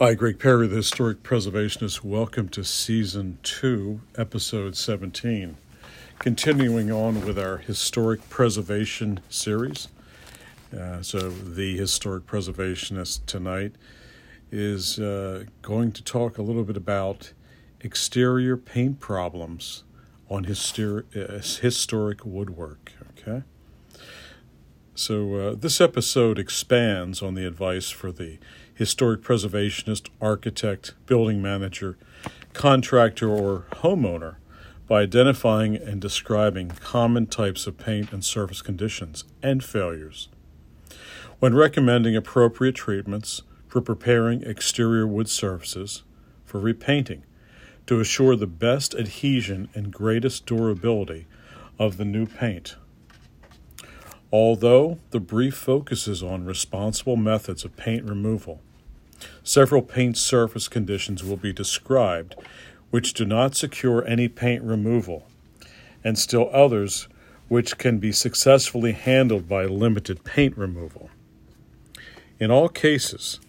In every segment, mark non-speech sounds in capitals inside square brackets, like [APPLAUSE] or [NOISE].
Hi, Greg Perry, the Historic Preservationist. Welcome to Season 2, Episode 17. Continuing on with our Historic Preservation series. Uh, so, the Historic Preservationist tonight is uh, going to talk a little bit about exterior paint problems on hyster- uh, historic woodwork. Okay? So, uh, this episode expands on the advice for the historic preservationist, architect, building manager, contractor, or homeowner by identifying and describing common types of paint and surface conditions and failures. When recommending appropriate treatments for preparing exterior wood surfaces for repainting to assure the best adhesion and greatest durability of the new paint. Although the brief focuses on responsible methods of paint removal, Several paint surface conditions will be described which do not secure any paint removal, and still others which can be successfully handled by limited paint removal. In all cases,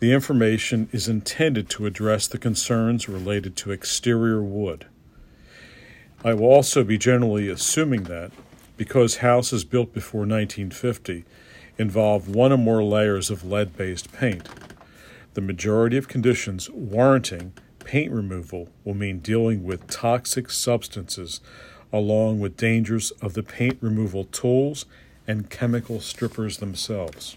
the information is intended to address the concerns related to exterior wood. I will also be generally assuming that, because houses built before 1950 involve one or more layers of lead based paint, the majority of conditions warranting paint removal will mean dealing with toxic substances along with dangers of the paint removal tools and chemical strippers themselves.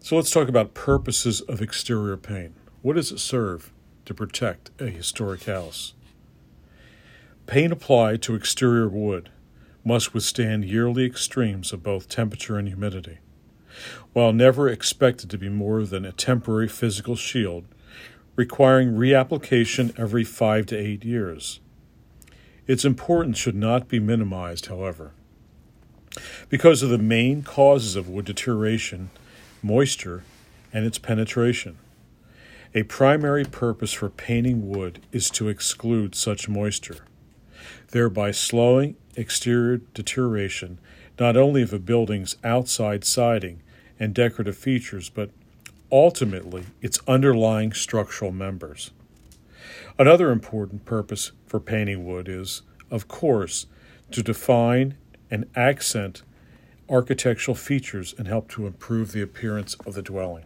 So let's talk about purposes of exterior paint. What does it serve to protect a historic house? Paint applied to exterior wood must withstand yearly extremes of both temperature and humidity. While never expected to be more than a temporary physical shield, requiring reapplication every five to eight years. Its importance should not be minimized, however. Because of the main causes of wood deterioration, moisture, and its penetration. A primary purpose for painting wood is to exclude such moisture, thereby slowing exterior deterioration not only of a building's outside siding, and decorative features, but ultimately its underlying structural members. Another important purpose for painting wood is, of course, to define and accent architectural features and help to improve the appearance of the dwelling.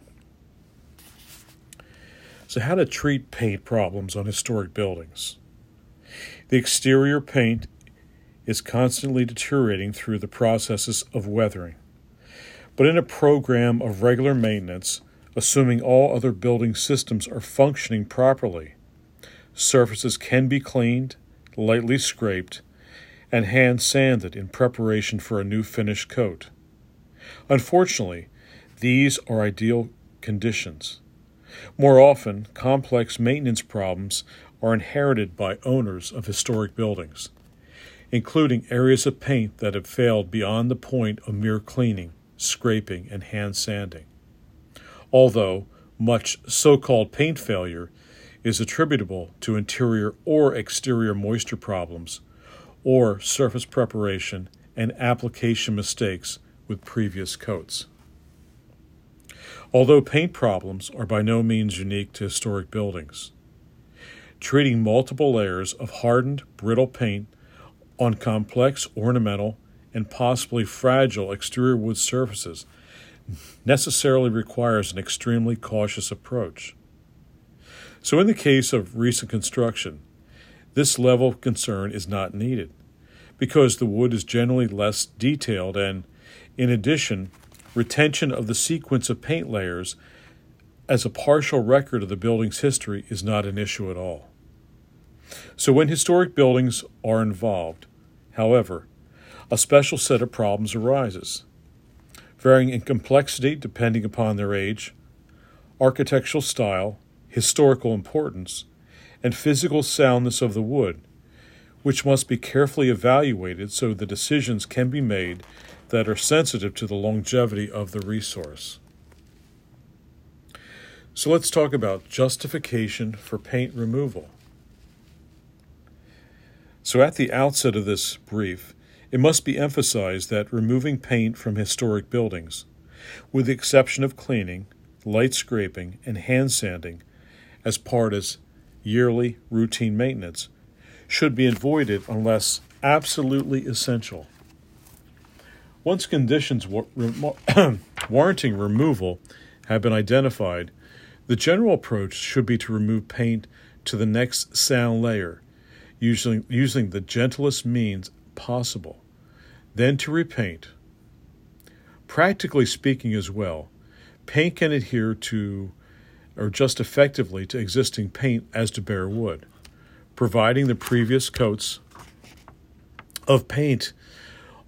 So, how to treat paint problems on historic buildings? The exterior paint is constantly deteriorating through the processes of weathering. But in a program of regular maintenance, assuming all other building systems are functioning properly, surfaces can be cleaned, lightly scraped, and hand sanded in preparation for a new finish coat. Unfortunately, these are ideal conditions. More often, complex maintenance problems are inherited by owners of historic buildings, including areas of paint that have failed beyond the point of mere cleaning scraping, and hand sanding. Although much so called paint failure is attributable to interior or exterior moisture problems or surface preparation and application mistakes with previous coats. Although paint problems are by no means unique to historic buildings, treating multiple layers of hardened, brittle paint on complex ornamental and possibly fragile exterior wood surfaces necessarily requires an extremely cautious approach. So, in the case of recent construction, this level of concern is not needed because the wood is generally less detailed and, in addition, retention of the sequence of paint layers as a partial record of the building's history is not an issue at all. So, when historic buildings are involved, however, a special set of problems arises, varying in complexity depending upon their age, architectural style, historical importance, and physical soundness of the wood, which must be carefully evaluated so the decisions can be made that are sensitive to the longevity of the resource. So let's talk about justification for paint removal. So, at the outset of this brief, it must be emphasized that removing paint from historic buildings, with the exception of cleaning, light scraping, and hand sanding as part of yearly routine maintenance, should be avoided unless absolutely essential. Once conditions [COUGHS] warranting removal have been identified, the general approach should be to remove paint to the next sound layer, using, using the gentlest means possible, then to repaint. Practically speaking, as well, paint can adhere to or just effectively to existing paint as to bare wood, providing the previous coats of paint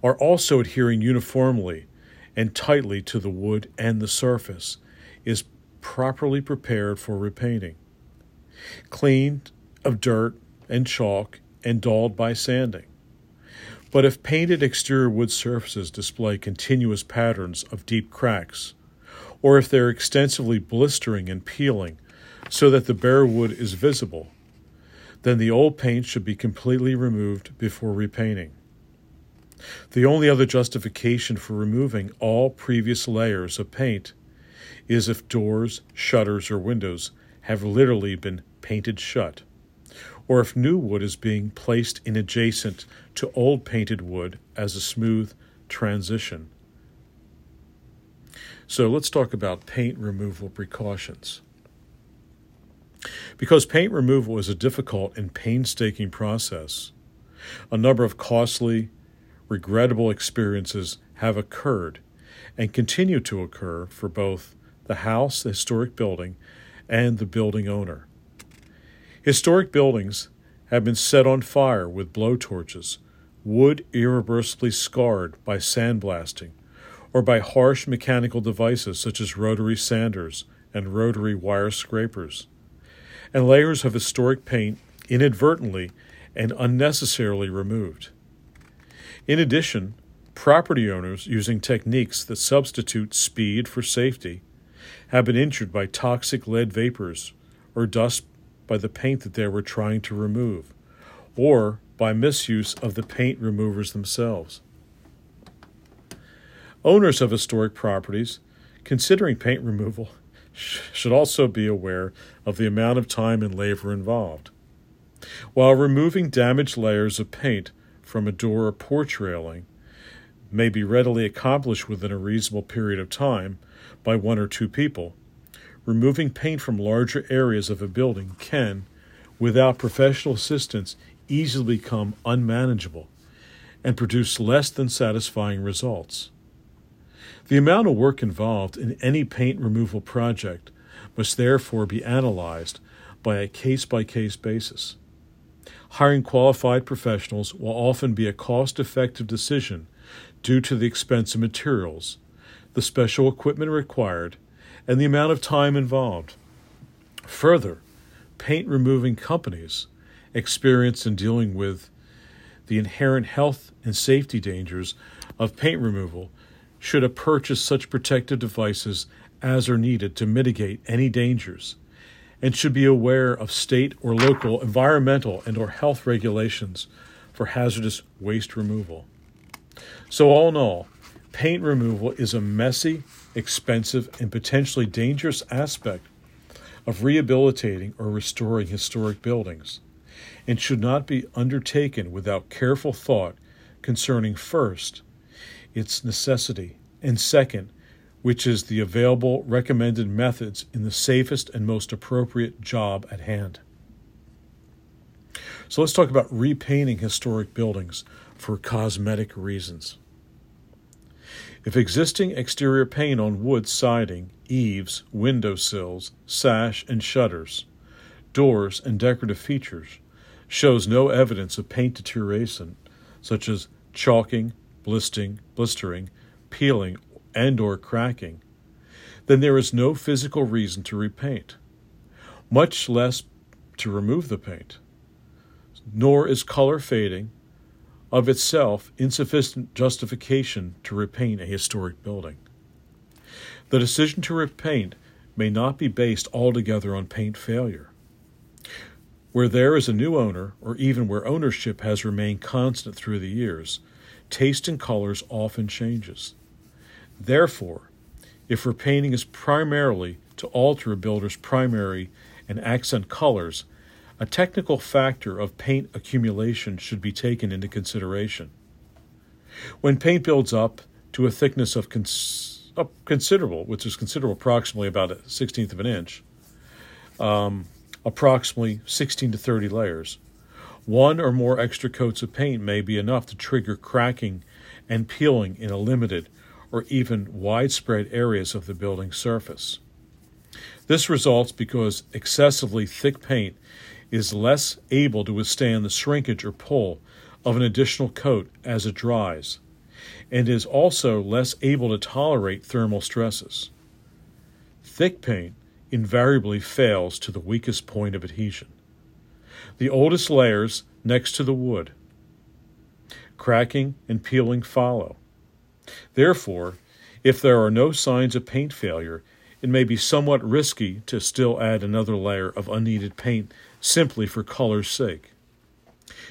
are also adhering uniformly and tightly to the wood and the surface is properly prepared for repainting. Cleaned of dirt and chalk and dulled by sanding. But if painted exterior wood surfaces display continuous patterns of deep cracks, or if they're extensively blistering and peeling so that the bare wood is visible, then the old paint should be completely removed before repainting. The only other justification for removing all previous layers of paint is if doors, shutters, or windows have literally been painted shut, or if new wood is being placed in adjacent to old painted wood as a smooth transition. So let's talk about paint removal precautions. Because paint removal is a difficult and painstaking process, a number of costly, regrettable experiences have occurred and continue to occur for both the house, the historic building, and the building owner. Historic buildings have been set on fire with blowtorches, wood irreversibly scarred by sandblasting, or by harsh mechanical devices such as rotary sanders and rotary wire scrapers, and layers of historic paint inadvertently and unnecessarily removed. In addition, property owners using techniques that substitute speed for safety have been injured by toxic lead vapors or dust by the paint that they were trying to remove, or by misuse of the paint removers themselves. Owners of historic properties considering paint removal [LAUGHS] should also be aware of the amount of time and labor involved. While removing damaged layers of paint from a door or porch railing may be readily accomplished within a reasonable period of time, by one or two people. Removing paint from larger areas of a building can, without professional assistance, easily become unmanageable and produce less than satisfying results. The amount of work involved in any paint removal project must therefore be analyzed by a case by case basis. Hiring qualified professionals will often be a cost effective decision due to the expense of materials, the special equipment required, and the amount of time involved. Further, paint removing companies experienced in dealing with the inherent health and safety dangers of paint removal should have purchased such protective devices as are needed to mitigate any dangers and should be aware of state or local environmental and or health regulations for hazardous waste removal. So all in all, Paint removal is a messy, expensive, and potentially dangerous aspect of rehabilitating or restoring historic buildings and should not be undertaken without careful thought concerning first, its necessity, and second, which is the available recommended methods in the safest and most appropriate job at hand. So let's talk about repainting historic buildings for cosmetic reasons. If existing exterior paint on wood siding, eaves, window sills, sash, and shutters, doors, and decorative features shows no evidence of paint deterioration, such as chalking, blistering, blistering, peeling, and or cracking, then there is no physical reason to repaint, much less to remove the paint. Nor is color fading of itself insufficient justification to repaint a historic building. The decision to repaint may not be based altogether on paint failure. Where there is a new owner, or even where ownership has remained constant through the years, taste in colors often changes. Therefore, if repainting is primarily to alter a builder's primary and accent colors, a technical factor of paint accumulation should be taken into consideration. When paint builds up to a thickness of cons- considerable, which is considerable, approximately about a sixteenth of an inch, um, approximately 16 to 30 layers. One or more extra coats of paint may be enough to trigger cracking and peeling in a limited or even widespread areas of the building surface. This results because excessively thick paint is less able to withstand the shrinkage or pull of an additional coat as it dries, and is also less able to tolerate thermal stresses. Thick paint invariably fails to the weakest point of adhesion. The oldest layers next to the wood. Cracking and peeling follow. Therefore, if there are no signs of paint failure, it may be somewhat risky to still add another layer of unneeded paint simply for color's sake.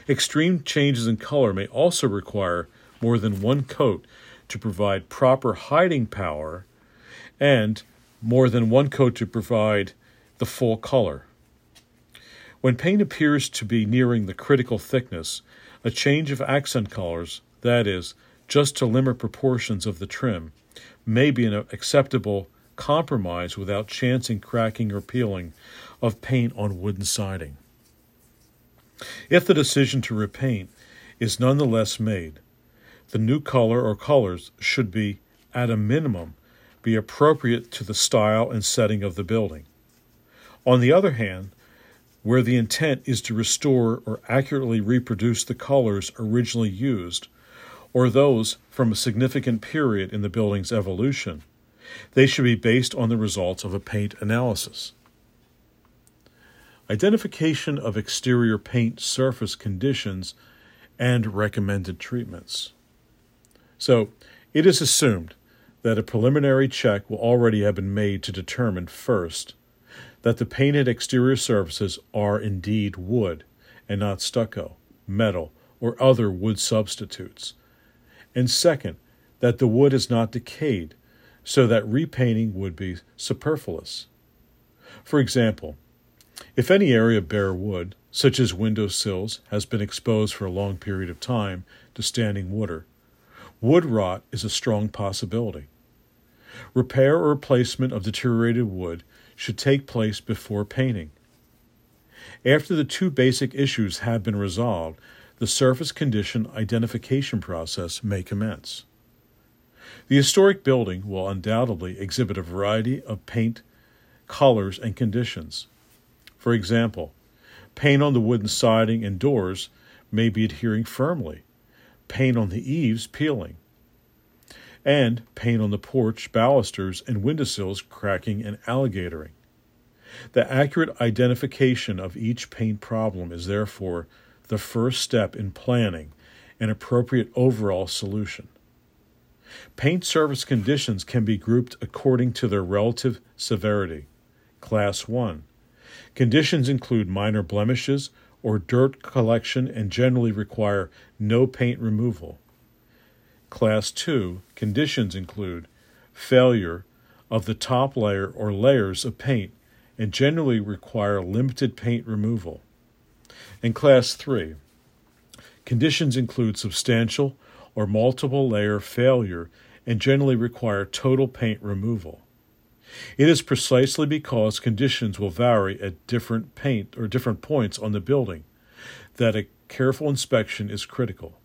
Extreme changes in color may also require more than one coat to provide proper hiding power and more than one coat to provide the full color. When paint appears to be nearing the critical thickness, a change of accent colors, that is, just to limit proportions of the trim, may be an acceptable compromise without chancing cracking or peeling of paint on wooden siding. If the decision to repaint is nonetheless made, the new color or colors should be, at a minimum, be appropriate to the style and setting of the building. On the other hand, where the intent is to restore or accurately reproduce the colors originally used, or those from a significant period in the building's evolution, they should be based on the results of a paint analysis. Identification of exterior paint surface conditions and recommended treatments. So, it is assumed that a preliminary check will already have been made to determine first that the painted exterior surfaces are indeed wood and not stucco, metal, or other wood substitutes. And second, that the wood is not decayed, so that repainting would be superfluous. For example, if any area of bare wood, such as window sills, has been exposed for a long period of time to standing water, wood rot is a strong possibility. Repair or replacement of deteriorated wood should take place before painting. After the two basic issues have been resolved, the surface condition identification process may commence. The historic building will undoubtedly exhibit a variety of paint, colors, and conditions. For example, paint on the wooden siding and doors may be adhering firmly, paint on the eaves peeling, and paint on the porch, balusters, and windowsills cracking and alligatoring. The accurate identification of each paint problem is therefore the first step in planning an appropriate overall solution. Paint surface conditions can be grouped according to their relative severity. Class 1. Conditions include minor blemishes or dirt collection and generally require no paint removal. Class 2 conditions include failure of the top layer or layers of paint and generally require limited paint removal. In Class 3, conditions include substantial or multiple layer failure and generally require total paint removal. It is precisely because conditions will vary at different paint or different points on the building that a careful inspection is critical.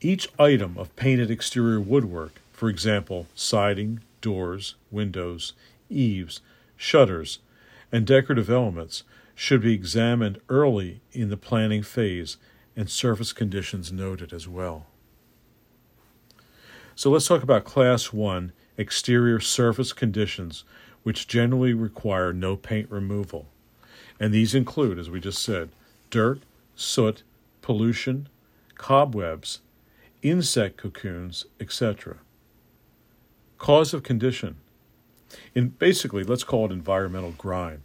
Each item of painted exterior woodwork, for example, siding, doors, windows, eaves, shutters, and decorative elements, should be examined early in the planning phase and surface conditions noted as well. So let's talk about Class 1 exterior surface conditions, which generally require no paint removal. And these include, as we just said, dirt, soot, pollution, cobwebs, insect cocoons, etc. Cause of condition. In basically, let's call it environmental grime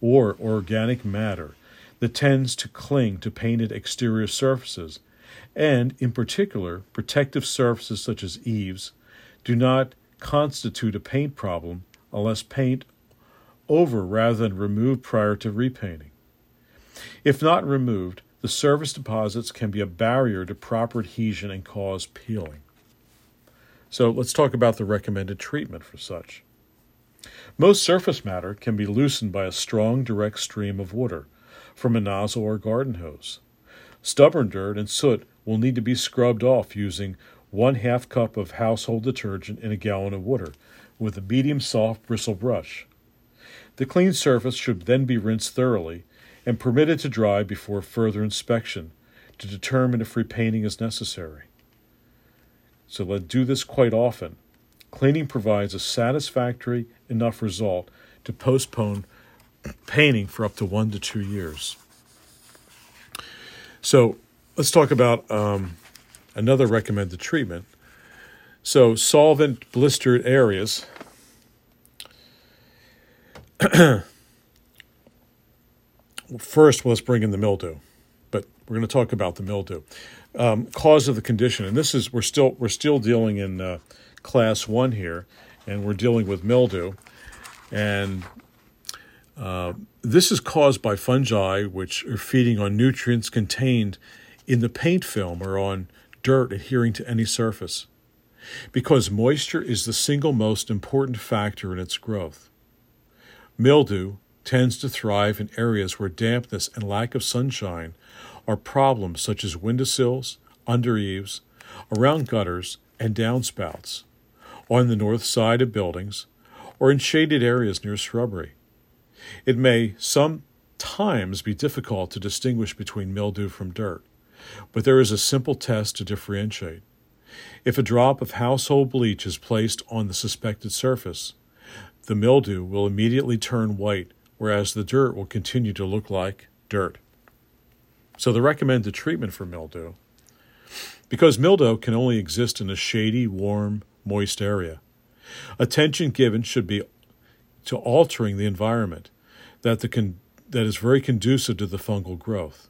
or organic matter that tends to cling to painted exterior surfaces, and in particular, protective surfaces such as eaves do not constitute a paint problem unless paint over rather than removed prior to repainting. If not removed, the surface deposits can be a barrier to proper adhesion and cause peeling. So let's talk about the recommended treatment for such. Most surface matter can be loosened by a strong direct stream of water from a nozzle or garden hose. Stubborn dirt and soot will need to be scrubbed off using one half cup of household detergent in a gallon of water with a medium soft bristle brush. The clean surface should then be rinsed thoroughly and permitted to dry before further inspection to determine if repainting is necessary. So let's do this quite often. Cleaning provides a satisfactory enough result to postpone [CLEARS THROAT] painting for up to one to two years. So let's talk about um, another recommended treatment. So, solvent blistered areas. [CLEARS THROAT] First, let's bring in the mildew, but we're going to talk about the mildew um, cause of the condition, and this is we're still we're still dealing in uh, class one here, and we're dealing with mildew, and uh, this is caused by fungi which are feeding on nutrients contained in the paint film or on dirt adhering to any surface. Because moisture is the single most important factor in its growth. Mildew tends to thrive in areas where dampness and lack of sunshine are problems such as windowsills, under eaves, around gutters and downspouts, on the north side of buildings, or in shaded areas near shrubbery. It may sometimes be difficult to distinguish between mildew from dirt, but there is a simple test to differentiate. If a drop of household bleach is placed on the suspected surface, the mildew will immediately turn white, whereas the dirt will continue to look like dirt. So, the recommended treatment for mildew, because mildew can only exist in a shady, warm, moist area, attention given should be to altering the environment that, the con- that is very conducive to the fungal growth.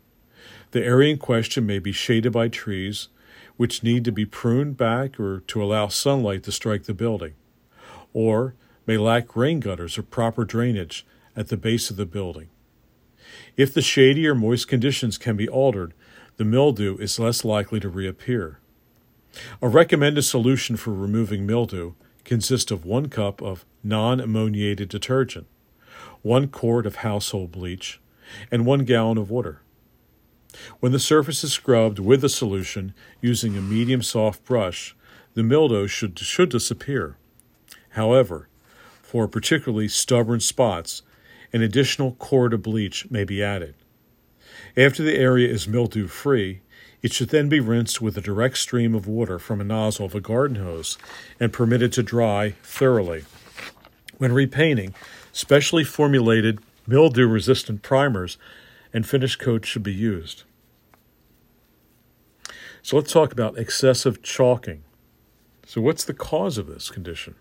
The area in question may be shaded by trees which need to be pruned back or to allow sunlight to strike the building, or may lack rain gutters or proper drainage at the base of the building. If the shady or moist conditions can be altered, the mildew is less likely to reappear. A recommended solution for removing mildew consists of one cup of non ammoniated detergent, one quart of household bleach, and one gallon of water. When the surface is scrubbed with the solution using a medium soft brush, the mildew should, should disappear. However, for particularly stubborn spots, an additional quart of bleach may be added. After the area is mildew free, it should then be rinsed with a direct stream of water from a nozzle of a garden hose and permitted to dry thoroughly. When repainting, specially formulated mildew resistant primers and finish coats should be used. So let's talk about excessive chalking. So, what's the cause of this condition?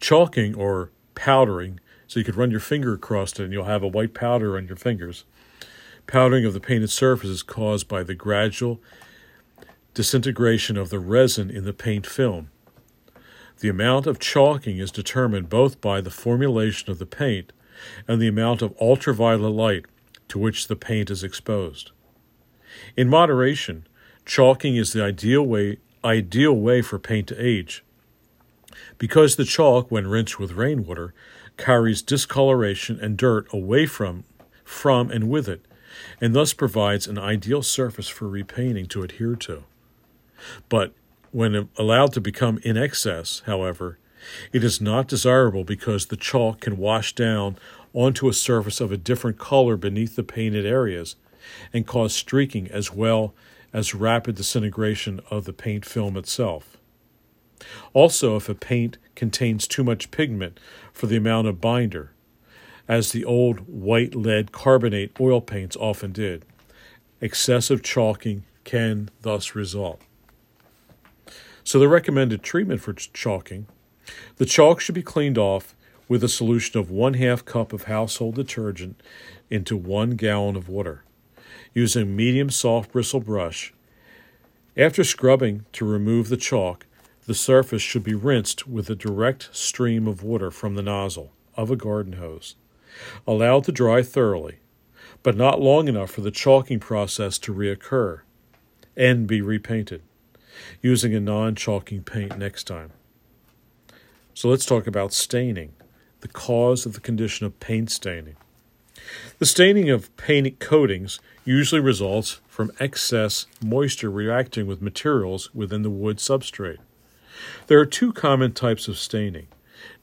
Chalking or powdering so you could run your finger across it and you'll have a white powder on your fingers. Powdering of the painted surface is caused by the gradual disintegration of the resin in the paint film. The amount of chalking is determined both by the formulation of the paint and the amount of ultraviolet light to which the paint is exposed. In moderation, chalking is the ideal way, ideal way for paint to age. Because the chalk, when rinsed with rainwater, carries discoloration and dirt away from, from and with it, and thus provides an ideal surface for repainting to adhere to. But when allowed to become in excess, however, it is not desirable because the chalk can wash down onto a surface of a different color beneath the painted areas and cause streaking as well as rapid disintegration of the paint film itself. Also, if a paint contains too much pigment for the amount of binder, as the old white lead carbonate oil paints often did, excessive chalking can thus result. So, the recommended treatment for chalking the chalk should be cleaned off with a solution of one half cup of household detergent into one gallon of water, using a medium soft bristle brush. After scrubbing to remove the chalk, the surface should be rinsed with a direct stream of water from the nozzle of a garden hose, allowed to dry thoroughly, but not long enough for the chalking process to reoccur, and be repainted, using a non chalking paint next time. So let's talk about staining, the cause of the condition of paint staining. The staining of paint coatings usually results from excess moisture reacting with materials within the wood substrate. There are two common types of staining,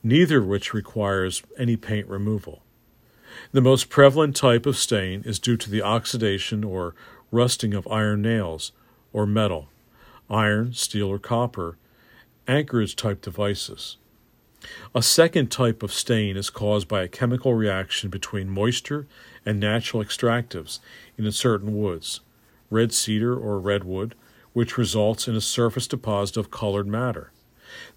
neither of which requires any paint removal. The most prevalent type of stain is due to the oxidation or rusting of iron nails or metal, iron, steel, or copper, anchorage type devices. A second type of stain is caused by a chemical reaction between moisture and natural extractives in certain woods, red cedar or redwood, which results in a surface deposit of colored matter.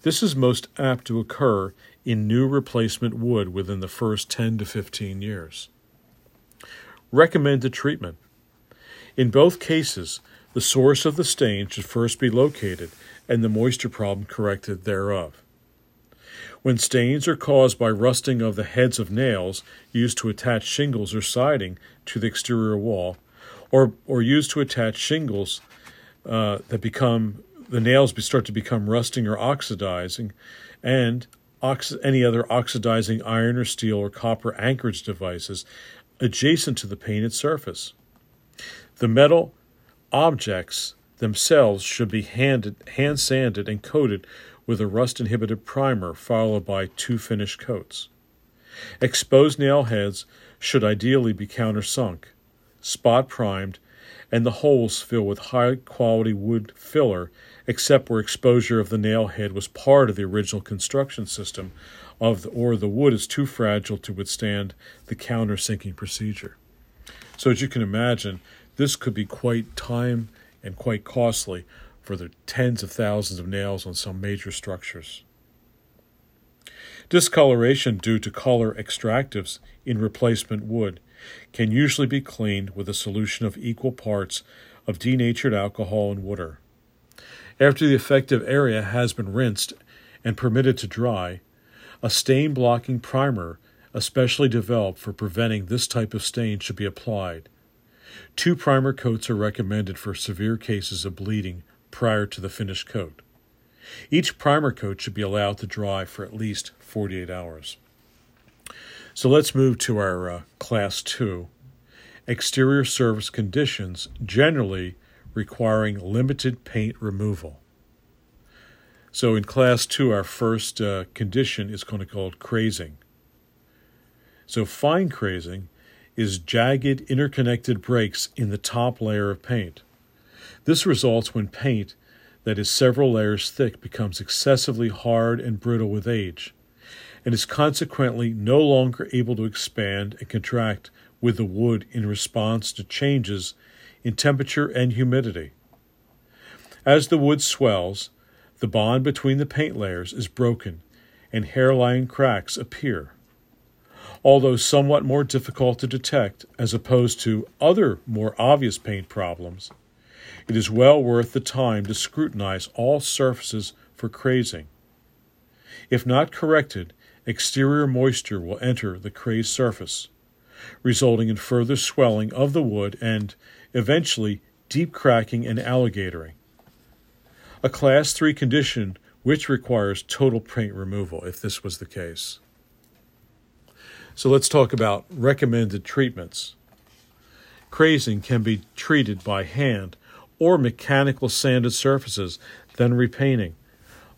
This is most apt to occur in new replacement wood within the first 10 to 15 years. Recommended treatment. In both cases, the source of the stain should first be located and the moisture problem corrected thereof. When stains are caused by rusting of the heads of nails used to attach shingles or siding to the exterior wall, or, or used to attach shingles uh, that become the nails start to become rusting or oxidizing, and ox- any other oxidizing iron or steel or copper anchorage devices adjacent to the painted surface. The metal objects themselves should be handed, hand sanded and coated with a rust inhibited primer followed by two finish coats. Exposed nail heads should ideally be countersunk, spot primed, and the holes filled with high quality wood filler, except where exposure of the nail head was part of the original construction system of the, or the wood is too fragile to withstand the countersinking procedure. So as you can imagine, this could be quite time and quite costly for the tens of thousands of nails on some major structures. Discoloration due to color extractives in replacement wood can usually be cleaned with a solution of equal parts of denatured alcohol and water. After the affected area has been rinsed and permitted to dry, a stain blocking primer, especially developed for preventing this type of stain, should be applied. Two primer coats are recommended for severe cases of bleeding prior to the finished coat. Each primer coat should be allowed to dry for at least 48 hours. So let's move to our uh, Class 2 exterior surface conditions, generally requiring limited paint removal. So in Class 2, our first uh, condition is going to called crazing. So fine crazing is jagged interconnected breaks in the top layer of paint. This results when paint that is several layers thick becomes excessively hard and brittle with age, and is consequently no longer able to expand and contract with the wood in response to changes in temperature and humidity. As the wood swells, the bond between the paint layers is broken and hairline cracks appear. Although somewhat more difficult to detect as opposed to other more obvious paint problems, it is well worth the time to scrutinize all surfaces for crazing. If not corrected, exterior moisture will enter the crazed surface, resulting in further swelling of the wood and, eventually, deep cracking and alligatoring. A Class 3 condition which requires total paint removal if this was the case. So let's talk about recommended treatments. Crazing can be treated by hand or mechanical sanded surfaces, then repainting.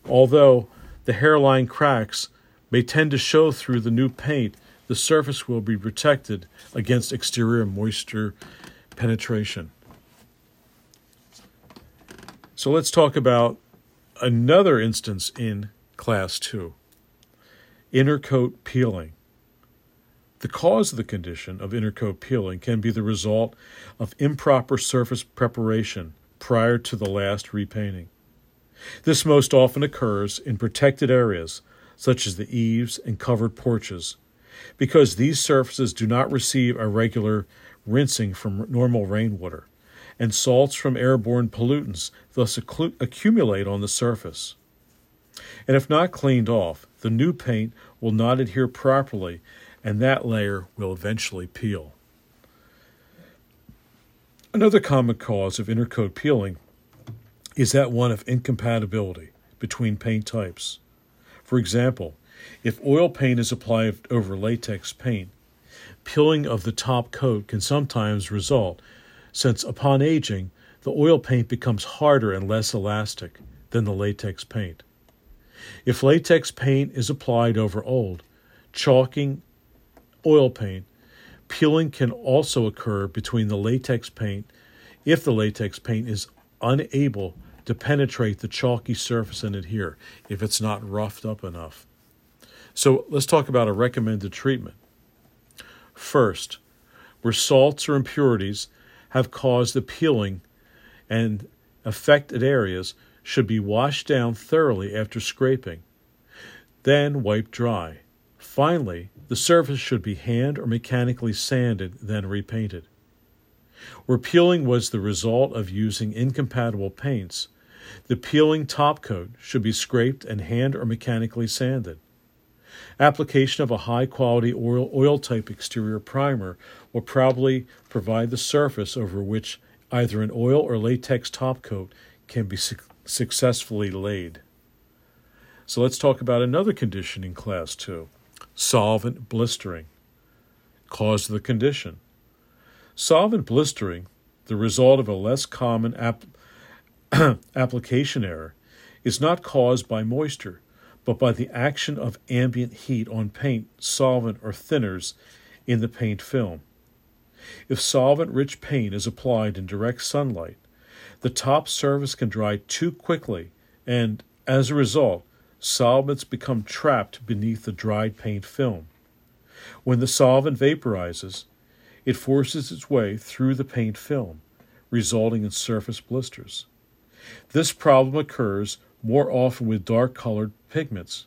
Although the hairline cracks may tend to show through the new paint, the surface will be protected against exterior moisture penetration. So let's talk about another instance in Class 2 intercoat peeling. The cause of the condition of intercoat peeling can be the result of improper surface preparation prior to the last repainting. This most often occurs in protected areas such as the eaves and covered porches because these surfaces do not receive a regular rinsing from normal rainwater, and salts from airborne pollutants thus accumulate on the surface. And if not cleaned off, the new paint will not adhere properly and that layer will eventually peel. Another common cause of intercoat peeling is that one of incompatibility between paint types. For example, if oil paint is applied over latex paint, peeling of the top coat can sometimes result, since upon aging, the oil paint becomes harder and less elastic than the latex paint. If latex paint is applied over old, chalking oil paint, peeling can also occur between the latex paint if the latex paint is unable to penetrate the chalky surface and adhere, if it's not roughed up enough. So let's talk about a recommended treatment. First, where salts or impurities have caused the peeling and affected areas should be washed down thoroughly after scraping, then wiped dry. Finally, the surface should be hand or mechanically sanded, then repainted. Where peeling was the result of using incompatible paints, the peeling top coat should be scraped and hand or mechanically sanded. Application of a high quality oil, oil type exterior primer will probably provide the surface over which either an oil or latex top coat can be su- successfully laid. So let's talk about another condition in class 2 solvent blistering. Cause of the condition. Solvent blistering, the result of a less common ap- [CLEARS THROAT] application error, is not caused by moisture, but by the action of ambient heat on paint, solvent, or thinners in the paint film. If solvent rich paint is applied in direct sunlight, the top surface can dry too quickly, and as a result, solvents become trapped beneath the dried paint film. When the solvent vaporizes, it forces its way through the paint film, resulting in surface blisters. This problem occurs more often with dark colored pigments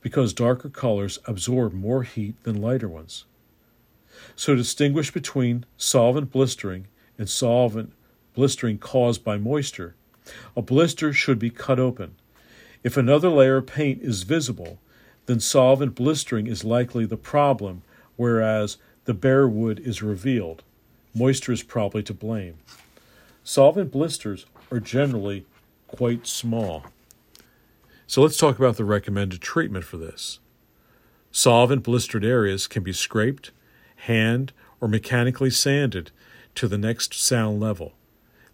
because darker colors absorb more heat than lighter ones. So, distinguish between solvent blistering and solvent blistering caused by moisture. A blister should be cut open if another layer of paint is visible, then solvent blistering is likely the problem, whereas the bare wood is revealed. Moisture is probably to blame. Solvent blisters are generally quite small. So let's talk about the recommended treatment for this. Solvent blistered areas can be scraped, hand, or mechanically sanded to the next sound level,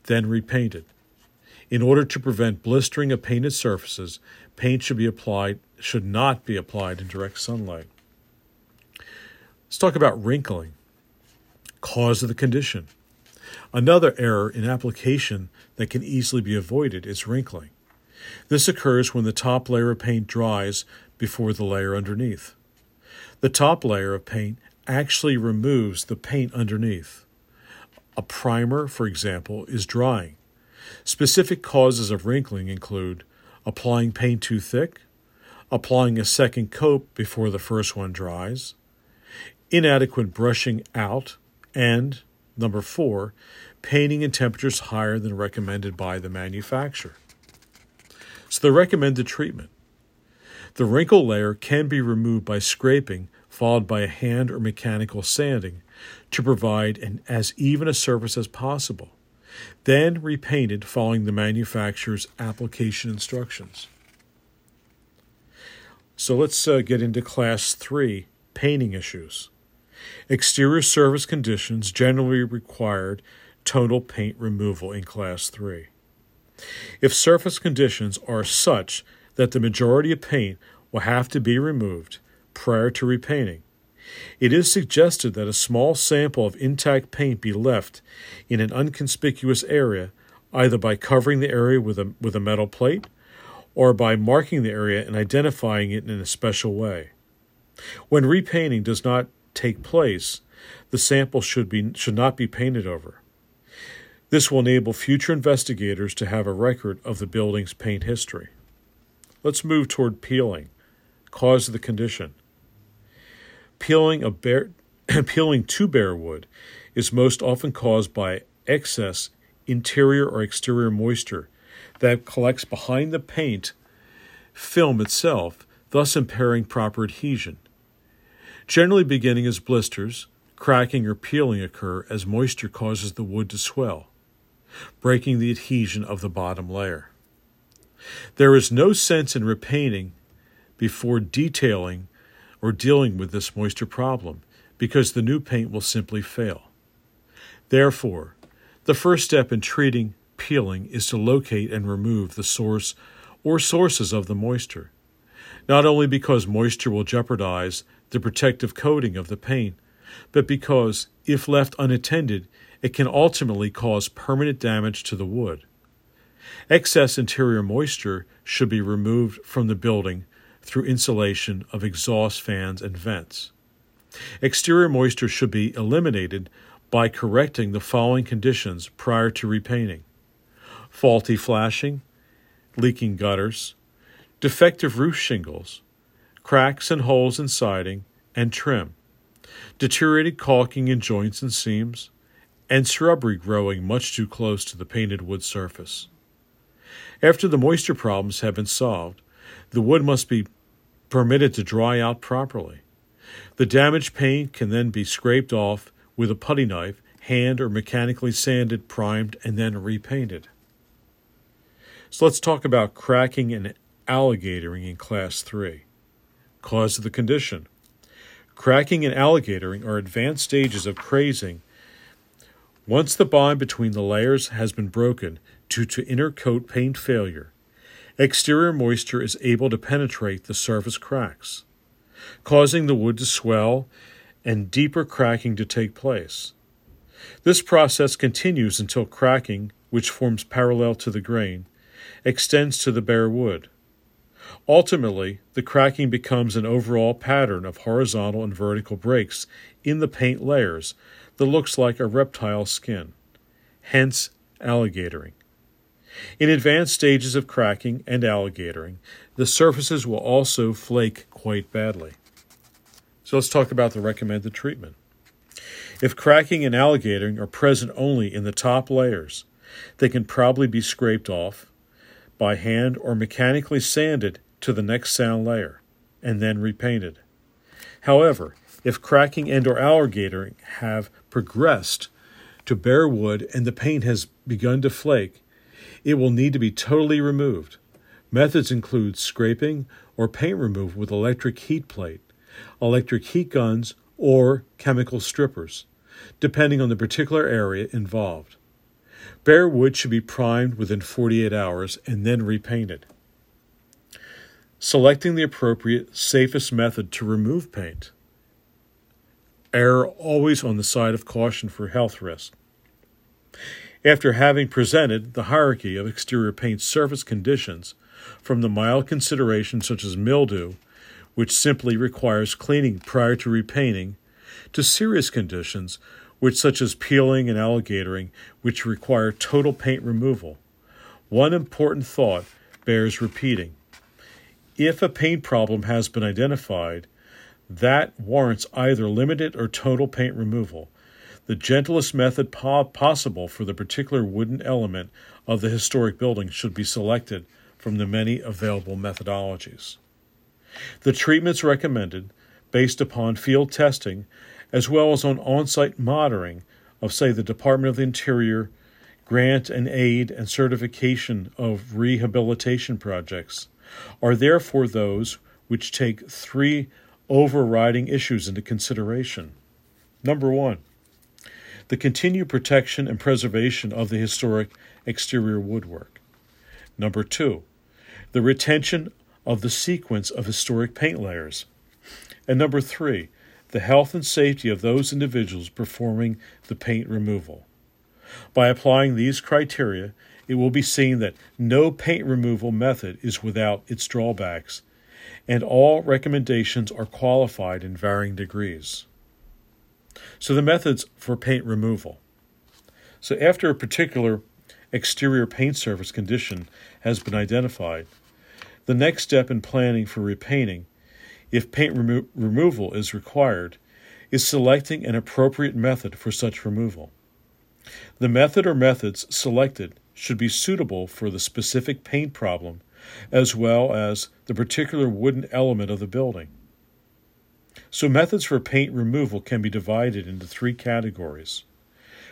then repainted. In order to prevent blistering of painted surfaces, paint should be applied should not be applied in direct sunlight. Let's talk about wrinkling. Cause of the condition. Another error in application that can easily be avoided is wrinkling. This occurs when the top layer of paint dries before the layer underneath. The top layer of paint actually removes the paint underneath. A primer, for example, is drying. Specific causes of wrinkling include applying paint too thick, applying a second coat before the first one dries, inadequate brushing out, and number four, painting in temperatures higher than recommended by the manufacturer. So, the recommended treatment the wrinkle layer can be removed by scraping, followed by a hand or mechanical sanding, to provide an as even a surface as possible then repainted following the manufacturer's application instructions. So let's uh, get into Class 3 painting issues. Exterior surface conditions generally required tonal paint removal in Class 3. If surface conditions are such that the majority of paint will have to be removed prior to repainting, it is suggested that a small sample of intact paint be left in an unconspicuous area, either by covering the area with a, with a metal plate or by marking the area and identifying it in a special way. When repainting does not take place, the sample should, be, should not be painted over. This will enable future investigators to have a record of the building's paint history. Let's move toward peeling, cause of the condition. Peeling, of bare, [CLEARS THROAT] peeling to bare wood is most often caused by excess interior or exterior moisture that collects behind the paint film itself, thus impairing proper adhesion. Generally, beginning as blisters, cracking or peeling occur as moisture causes the wood to swell, breaking the adhesion of the bottom layer. There is no sense in repainting before detailing or dealing with this moisture problem because the new paint will simply fail. Therefore, the first step in treating peeling is to locate and remove the source or sources of the moisture, not only because moisture will jeopardize the protective coating of the paint, but because, if left unattended, it can ultimately cause permanent damage to the wood. Excess interior moisture should be removed from the building through insulation of exhaust fans and vents. Exterior moisture should be eliminated by correcting the following conditions prior to repainting faulty flashing, leaking gutters, defective roof shingles, cracks and holes in siding and trim, deteriorated caulking in joints and seams, and shrubbery growing much too close to the painted wood surface. After the moisture problems have been solved, the wood must be permitted to dry out properly. The damaged paint can then be scraped off with a putty knife, hand or mechanically sanded, primed, and then repainted. So let's talk about cracking and alligatoring in Class 3. Cause of the condition. Cracking and alligatoring are advanced stages of crazing. Once the bond between the layers has been broken due to intercoat paint failure, exterior moisture is able to penetrate the surface cracks, causing the wood to swell and deeper cracking to take place. This process continues until cracking, which forms parallel to the grain, extends to the bare wood. Ultimately, the cracking becomes an overall pattern of horizontal and vertical breaks in the paint layers that looks like a reptile skin, hence alligatoring. In advanced stages of cracking and alligatoring, the surfaces will also flake quite badly. So let's talk about the recommended treatment. If cracking and alligatoring are present only in the top layers, they can probably be scraped off by hand or mechanically sanded to the next sound layer and then repainted. However, if cracking and or alligatoring have progressed to bare wood and the paint has begun to flake, it will need to be totally removed. Methods include scraping or paint removal with electric heat plate, electric heat guns, or chemical strippers, depending on the particular area involved. Bare wood should be primed within 48 hours and then repainted. Selecting the appropriate, safest method to remove paint. Err always on the side of caution for health risk. After having presented the hierarchy of exterior paint surface conditions, from the mild considerations such as mildew, which simply requires cleaning prior to repainting, to serious conditions, which such as peeling and alligatoring, which require total paint removal. One important thought bears repeating. If a paint problem has been identified, that warrants either limited or total paint removal the gentlest method po- possible for the particular wooden element of the historic building should be selected from the many available methodologies. The treatments recommended, based upon field testing, as well as on on site monitoring of, say, the Department of the Interior, grant and aid and certification of rehabilitation projects, are therefore those which take three overriding issues into consideration. Number one, the continued protection and preservation of the historic exterior woodwork. Number two, the retention of the sequence of historic paint layers. And number three, the health and safety of those individuals performing the paint removal. By applying these criteria, it will be seen that no paint removal method is without its drawbacks, and all recommendations are qualified in varying degrees. So, the methods for paint removal. So, after a particular exterior paint surface condition has been identified, the next step in planning for repainting, if paint remo- removal is required, is selecting an appropriate method for such removal. The method or methods selected should be suitable for the specific paint problem as well as the particular wooden element of the building. So, methods for paint removal can be divided into three categories.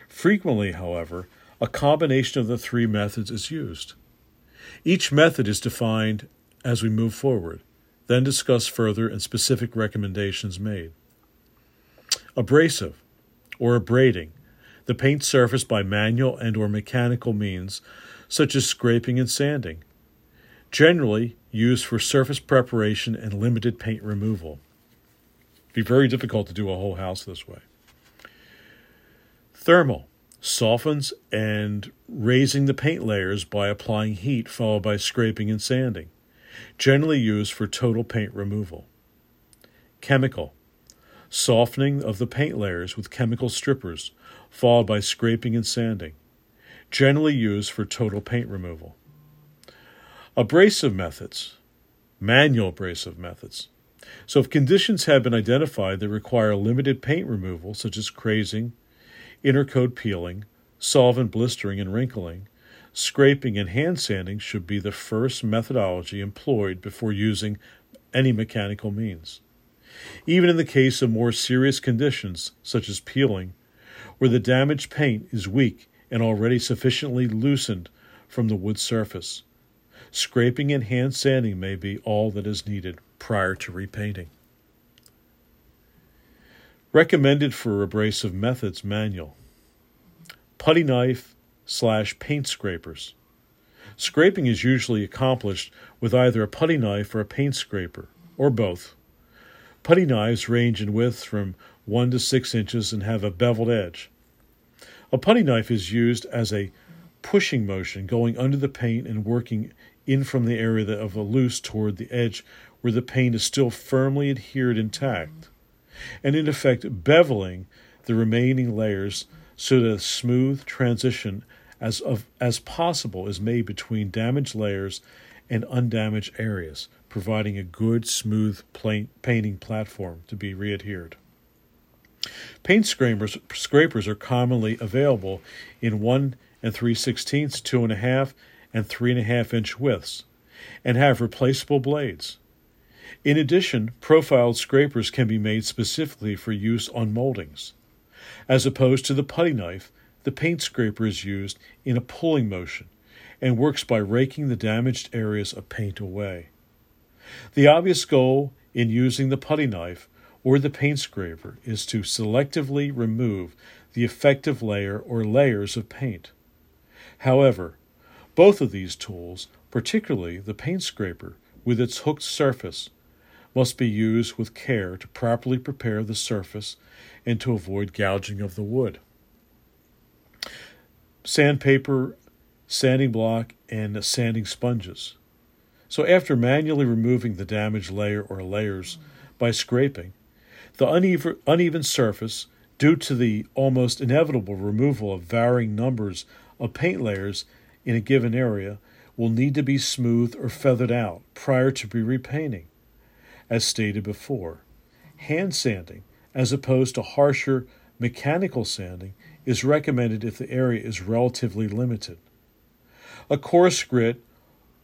Frequently, however, a combination of the three methods is used. Each method is defined as we move forward, then discussed further and specific recommendations made. Abrasive or abrading, the paint surface by manual and or mechanical means such as scraping and sanding, generally used for surface preparation and limited paint removal. It'd be very difficult to do a whole house this way. Thermal softens and raising the paint layers by applying heat followed by scraping and sanding, generally used for total paint removal. Chemical softening of the paint layers with chemical strippers, followed by scraping and sanding, generally used for total paint removal. Abrasive methods, manual abrasive methods. So, if conditions have been identified that require limited paint removal, such as crazing, intercoat peeling, solvent blistering and wrinkling, scraping and hand sanding should be the first methodology employed before using any mechanical means. Even in the case of more serious conditions, such as peeling, where the damaged paint is weak and already sufficiently loosened from the wood surface, scraping and hand sanding may be all that is needed prior to repainting. Recommended for abrasive methods manual. Putty knife slash paint scrapers. Scraping is usually accomplished with either a putty knife or a paint scraper, or both. Putty knives range in width from 1 to 6 inches and have a beveled edge. A putty knife is used as a pushing motion, going under the paint and working in from the area of the loose toward the edge where the paint is still firmly adhered intact, and in effect beveling the remaining layers so that a smooth transition as, of, as possible is made between damaged layers and undamaged areas, providing a good, smooth painting platform to be readhered. Paint scrapers, scrapers are commonly available in 1 and 3 sixteenths, 2.5, and 3.5 inch widths, and have replaceable blades. In addition, profiled scrapers can be made specifically for use on moldings. As opposed to the putty knife, the paint scraper is used in a pulling motion and works by raking the damaged areas of paint away. The obvious goal in using the putty knife or the paint scraper is to selectively remove the effective layer or layers of paint. However, both of these tools, particularly the paint scraper with its hooked surface, must be used with care to properly prepare the surface and to avoid gouging of the wood. Sandpaper, sanding block, and sanding sponges. So, after manually removing the damaged layer or layers by scraping, the uneven, uneven surface, due to the almost inevitable removal of varying numbers of paint layers in a given area, will need to be smoothed or feathered out prior to be repainting, as stated before. Hand sanding, as opposed to harsher mechanical sanding, is recommended if the area is relatively limited. A coarse grit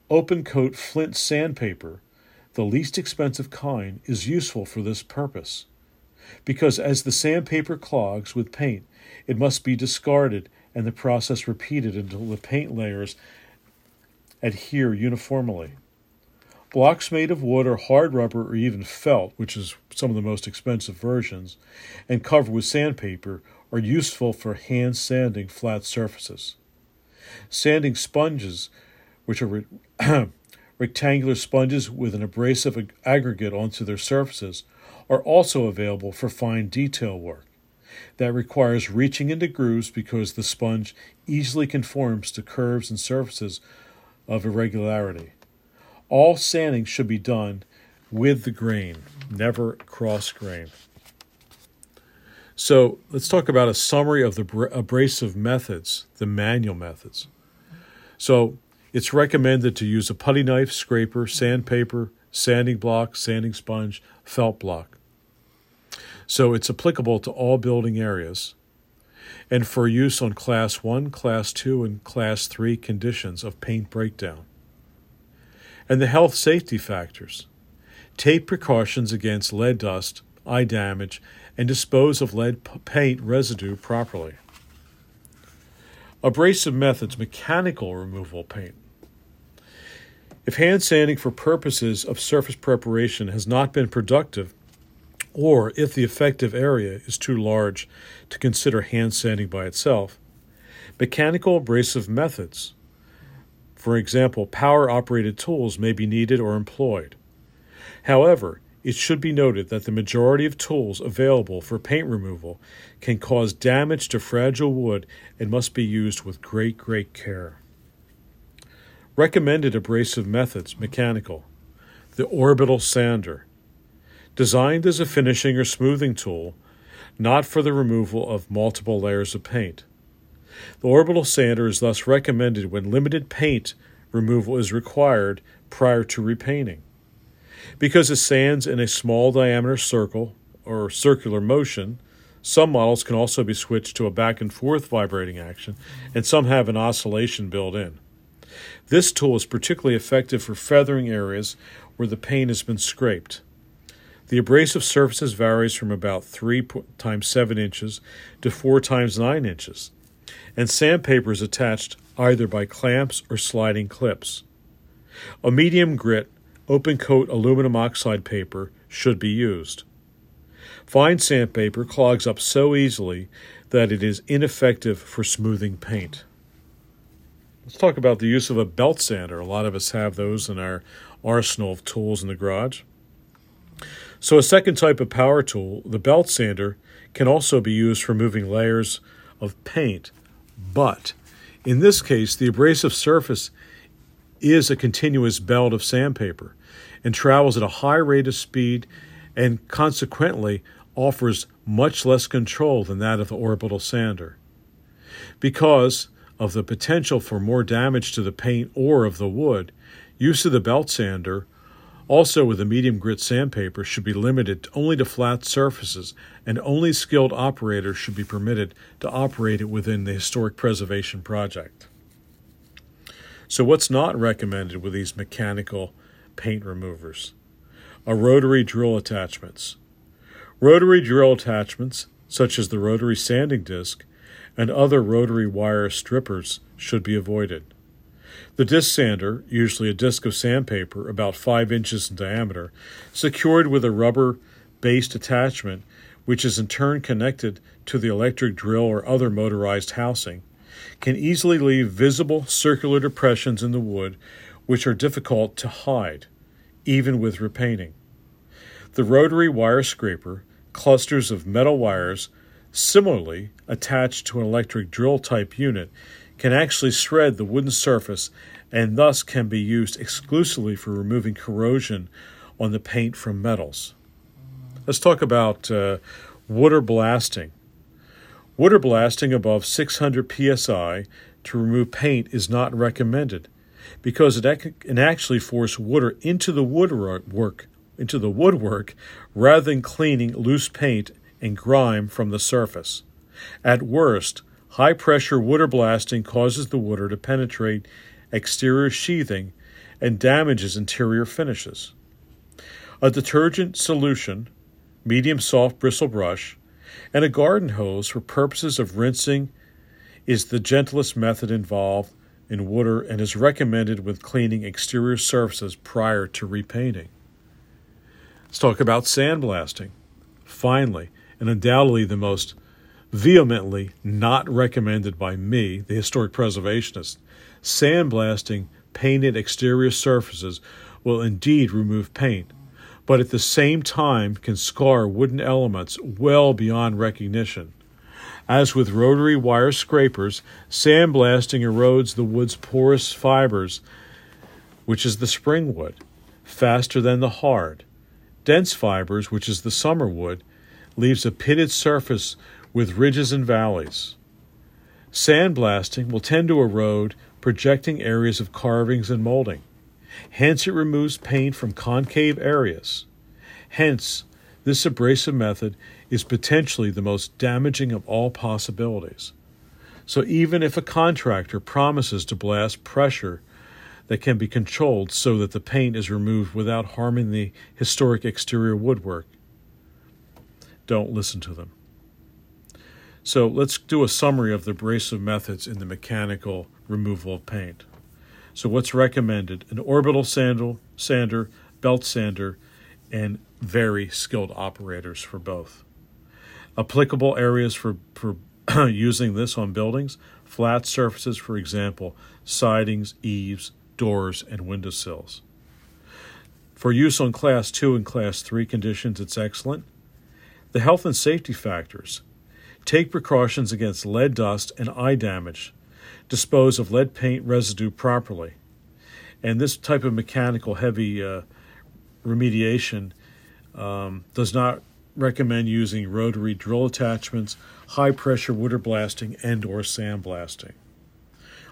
Open coat flint sandpaper, the least expensive kind, is useful for this purpose. Because as the sandpaper clogs with paint, it must be discarded and the process repeated until the paint layers adhere uniformly. Blocks made of wood or hard rubber or even felt, which is some of the most expensive versions, and covered with sandpaper are useful for hand sanding flat surfaces. Sanding sponges which are re- [CLEARS THROAT] rectangular sponges with an abrasive ag- aggregate onto their surfaces, are also available for fine detail work. That requires reaching into grooves because the sponge easily conforms to curves and surfaces of irregularity. All sanding should be done with the grain, never cross grain. So let's talk about a summary of the abrasive methods, the manual methods. So it's recommended to use a putty knife, scraper, sandpaper, sanding block, sanding sponge, felt block. So it's applicable to all building areas and for use on Class 1, Class 2, and Class 3 conditions of paint breakdown. And the health safety factors. Take precautions against lead dust, eye damage, and dispose of lead paint residue properly. Abrasive methods, mechanical removal paint. If hand sanding for purposes of surface preparation has not been productive, or if the effective area is too large to consider hand sanding by itself, mechanical abrasive methods, for example, power operated tools, may be needed or employed. However, it should be noted that the majority of tools available for paint removal can cause damage to fragile wood and must be used with great, great care. Recommended abrasive methods mechanical. The orbital sander. Designed as a finishing or smoothing tool, not for the removal of multiple layers of paint. The orbital sander is thus recommended when limited paint removal is required prior to repainting. Because it sands in a small diameter circle or circular motion, some models can also be switched to a back and forth vibrating action, and some have an oscillation built in. This tool is particularly effective for feathering areas where the paint has been scraped. The abrasive surfaces varies from about 3 times 7 inches to 4 times 9 inches, and sandpaper is attached either by clamps or sliding clips. A medium grit open coat aluminum oxide paper should be used. Fine sandpaper clogs up so easily that it is ineffective for smoothing paint. Let's talk about the use of a belt sander. A lot of us have those in our arsenal of tools in the garage. So, a second type of power tool, the belt sander, can also be used for removing layers of paint, but in this case, the abrasive surface is a continuous belt of sandpaper and travels at a high rate of speed and consequently offers much less control than that of the orbital sander. Because of the potential for more damage to the paint or of the wood, use of the belt sander, also with a medium grit sandpaper, should be limited only to flat surfaces, and only skilled operators should be permitted to operate it within the historic preservation project. So, what's not recommended with these mechanical paint removers? A rotary drill attachments. Rotary drill attachments, such as the rotary sanding disc and other rotary wire strippers, should be avoided. The disc sander, usually a disc of sandpaper about 5 inches in diameter, secured with a rubber based attachment, which is in turn connected to the electric drill or other motorized housing, can easily leave visible circular depressions in the wood which are difficult to hide, even with repainting. The rotary wire scraper, clusters of metal wires, similarly attached to an electric drill type unit, can actually shred the wooden surface and thus can be used exclusively for removing corrosion on the paint from metals. Let's talk about uh, water blasting. Water blasting above 600 psi to remove paint is not recommended because it can actually force water into the woodwork into the woodwork rather than cleaning loose paint and grime from the surface. At worst, high pressure water blasting causes the water to penetrate exterior sheathing and damages interior finishes. A detergent solution, medium soft bristle brush, and a garden hose for purposes of rinsing is the gentlest method involved in water and is recommended with cleaning exterior surfaces prior to repainting. Let's talk about sandblasting. Finally, and undoubtedly the most vehemently not recommended by me, the historic preservationist, sandblasting painted exterior surfaces will indeed remove paint, but at the same time can scar wooden elements well beyond recognition. As with rotary wire scrapers, sandblasting erodes the wood's porous fibers, which is the spring wood, faster than the hard. Dense fibers, which is the summer wood, leaves a pitted surface with ridges and valleys. Sandblasting will tend to erode projecting areas of carvings and molding. Hence, it removes paint from concave areas. Hence, this abrasive method is potentially the most damaging of all possibilities. So, even if a contractor promises to blast pressure that can be controlled so that the paint is removed without harming the historic exterior woodwork. Don't listen to them. So let's do a summary of the abrasive methods in the mechanical removal of paint. So what's recommended? An orbital sandal, sander, belt sander, and very skilled operators for both. Applicable areas for, for [CLEARS THROAT] using this on buildings, flat surfaces, for example, sidings, eaves, doors, and windowsills. For use on Class 2 and Class 3 conditions, it's excellent. The health and safety factors Take precautions against lead dust and eye damage. Dispose of lead paint residue properly. And this type of mechanical heavy uh, remediation um, does not recommend using rotary drill attachments, high pressure water blasting, and or sandblasting.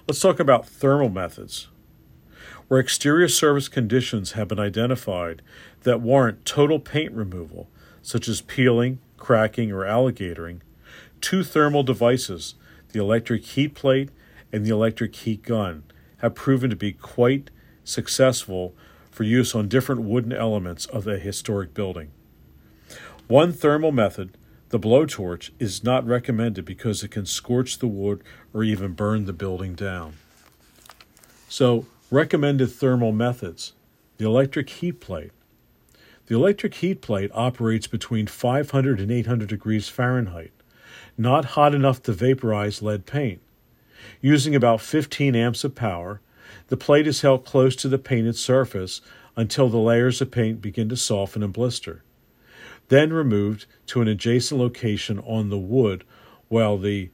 Let's talk about thermal methods. Where exterior surface conditions have been identified that warrant total paint removal, such as peeling, cracking, or alligatoring, two thermal devices, the electric heat plate and the electric heat gun, have proven to be quite successful for use on different wooden elements of a historic building. One thermal method, the blowtorch, is not recommended because it can scorch the wood or even burn the building down. So, recommended thermal methods the electric heat plate. The electric heat plate operates between 500 and 800 degrees Fahrenheit not hot enough to vaporize lead paint. Using about 15 amps of power, the plate is held close to the painted surface until the layers of paint begin to soften and blister. Then removed to an adjacent location on the wood while the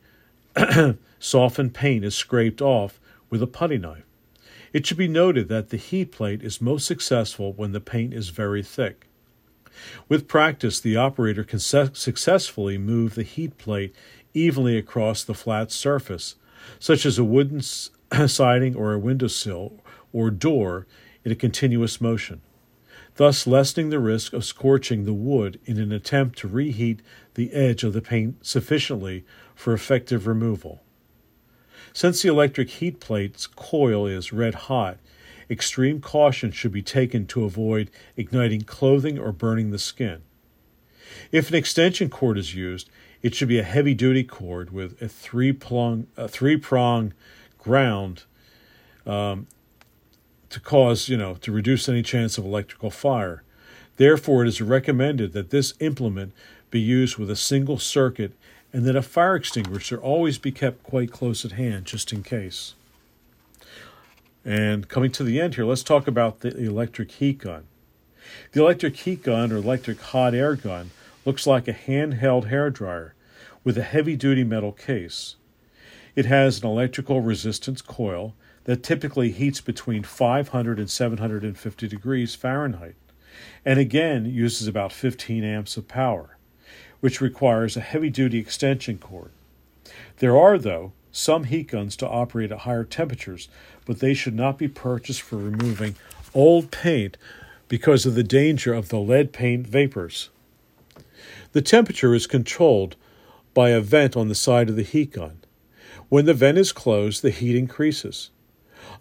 [CLEARS THROAT] softened paint is scraped off with a putty knife. It should be noted that the heat plate is most successful when the paint is very thick. With practice, the operator can su- successfully move the heat plate evenly across the flat surface, such as a wooden [CLEARS THROAT] siding or a windowsill or door, in a continuous motion, thus lessening the risk of scorching the wood in an attempt to reheat the edge of the paint sufficiently for effective removal. Since the electric heat plate's coil is red hot, extreme caution should be taken to avoid igniting clothing or burning the skin. If an extension cord is used, it should be a heavy duty cord with a three prong, a three prong ground um, to cause, you know, to reduce any chance of electrical fire. Therefore, it is recommended that this implement be used with a single circuit and that a fire extinguisher always be kept quite close at hand just in case. And coming to the end here, let's talk about the electric heat gun. The electric heat gun or electric hot air gun looks like a handheld hair dryer with a heavy duty metal case. It has an electrical resistance coil that typically heats between 500 and 750 degrees Fahrenheit, and again uses about 15 amps of power, which requires a heavy duty extension cord. There are, though, some heat guns to operate at higher temperatures, but they should not be purchased for removing old paint because of the danger of the lead paint vapors. The temperature is controlled by a vent on the side of the heat gun. When the vent is closed, the heat increases.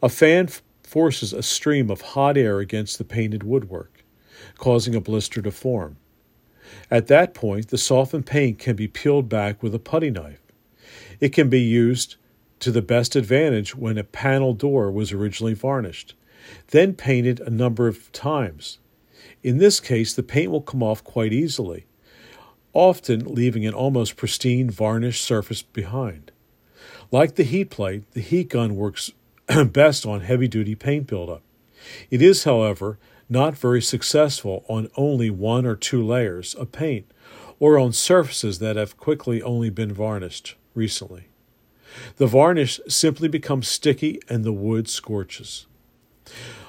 A fan f- forces a stream of hot air against the painted woodwork, causing a blister to form. At that point, the softened paint can be peeled back with a putty knife. It can be used to the best advantage when a panel door was originally varnished, then painted a number of times. In this case, the paint will come off quite easily, often leaving an almost pristine varnished surface behind. Like the heat plate, the heat gun works [CLEARS THROAT] best on heavy duty paint buildup. It is, however, not very successful on only one or two layers of paint or on surfaces that have quickly only been varnished recently. The varnish simply becomes sticky and the wood scorches.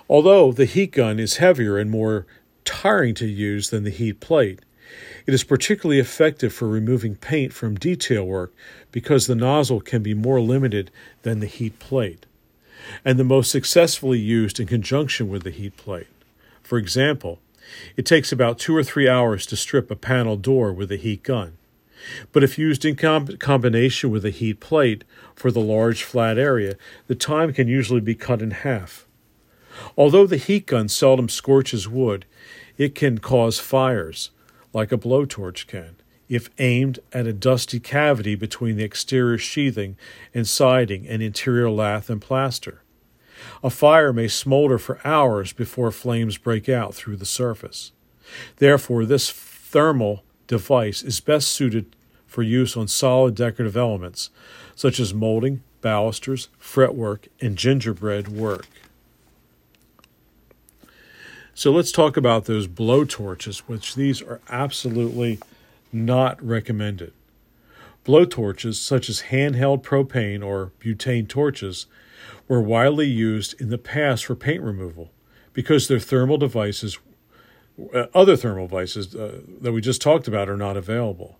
Although the heat gun is heavier and more tiring to use than the heat plate, it is particularly effective for removing paint from detail work because the nozzle can be more limited than the heat plate, and the most successfully used in conjunction with the heat plate. For example, it takes about two or three hours to strip a panel door with a heat gun. But if used in com- combination with a heat plate for the large flat area, the time can usually be cut in half. Although the heat gun seldom scorches wood, it can cause fires, like a blowtorch can, if aimed at a dusty cavity between the exterior sheathing and siding and interior lath and plaster. A fire may smolder for hours before flames break out through the surface. Therefore, this thermal device is best suited for use on solid decorative elements, such as molding, balusters, fretwork, and gingerbread work. So let's talk about those blow torches, which these are absolutely not recommended. Blow torches, such as handheld propane or butane torches, were widely used in the past for paint removal because their thermal devices, other thermal vices uh, that we just talked about, are not available.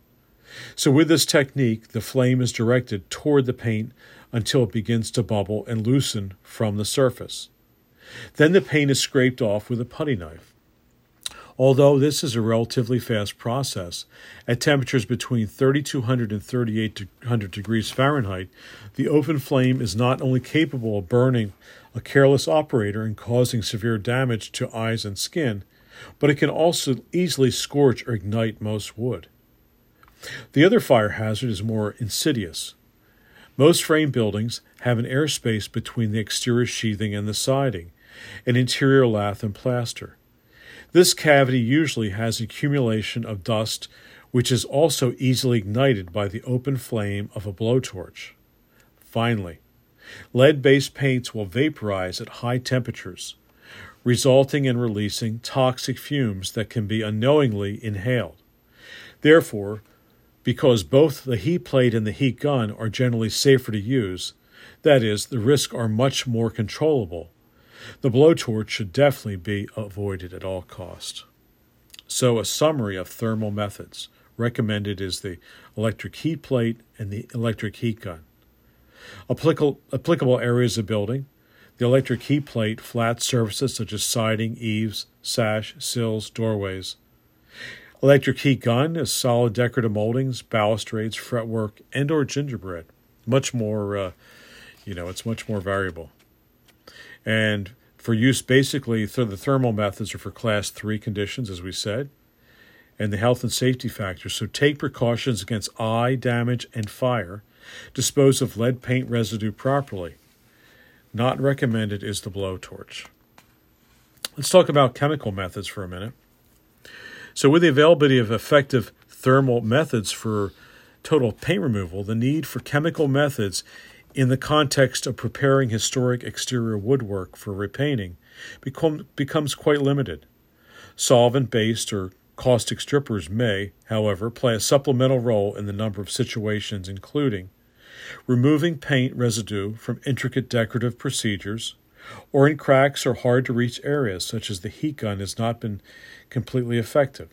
So, with this technique, the flame is directed toward the paint until it begins to bubble and loosen from the surface. Then the paint is scraped off with a putty knife. Although this is a relatively fast process, at temperatures between 3200 and 3800 degrees Fahrenheit, the open flame is not only capable of burning a careless operator and causing severe damage to eyes and skin, but it can also easily scorch or ignite most wood. The other fire hazard is more insidious. Most frame buildings have an airspace between the exterior sheathing and the siding, an interior lath and plaster. This cavity usually has accumulation of dust, which is also easily ignited by the open flame of a blowtorch. Finally, lead based paints will vaporize at high temperatures, resulting in releasing toxic fumes that can be unknowingly inhaled. Therefore, because both the heat plate and the heat gun are generally safer to use, that is, the risks are much more controllable, the blowtorch should definitely be avoided at all costs. So, a summary of thermal methods recommended is the electric heat plate and the electric heat gun. Applicable, applicable areas of building the electric heat plate, flat surfaces such as siding, eaves, sash, sills, doorways. Electric heat gun is solid decorative moldings, balustrades, fretwork, and or gingerbread. Much more, uh, you know, it's much more variable and for use basically the thermal methods are for class 3 conditions as we said and the health and safety factors so take precautions against eye damage and fire dispose of lead paint residue properly not recommended is the blowtorch let's talk about chemical methods for a minute so with the availability of effective thermal methods for total paint removal the need for chemical methods in the context of preparing historic exterior woodwork for repainting become, becomes quite limited. Solvent based or caustic strippers may, however, play a supplemental role in the number of situations, including removing paint residue from intricate decorative procedures, or in cracks or hard to reach areas such as the heat gun has not been completely effective.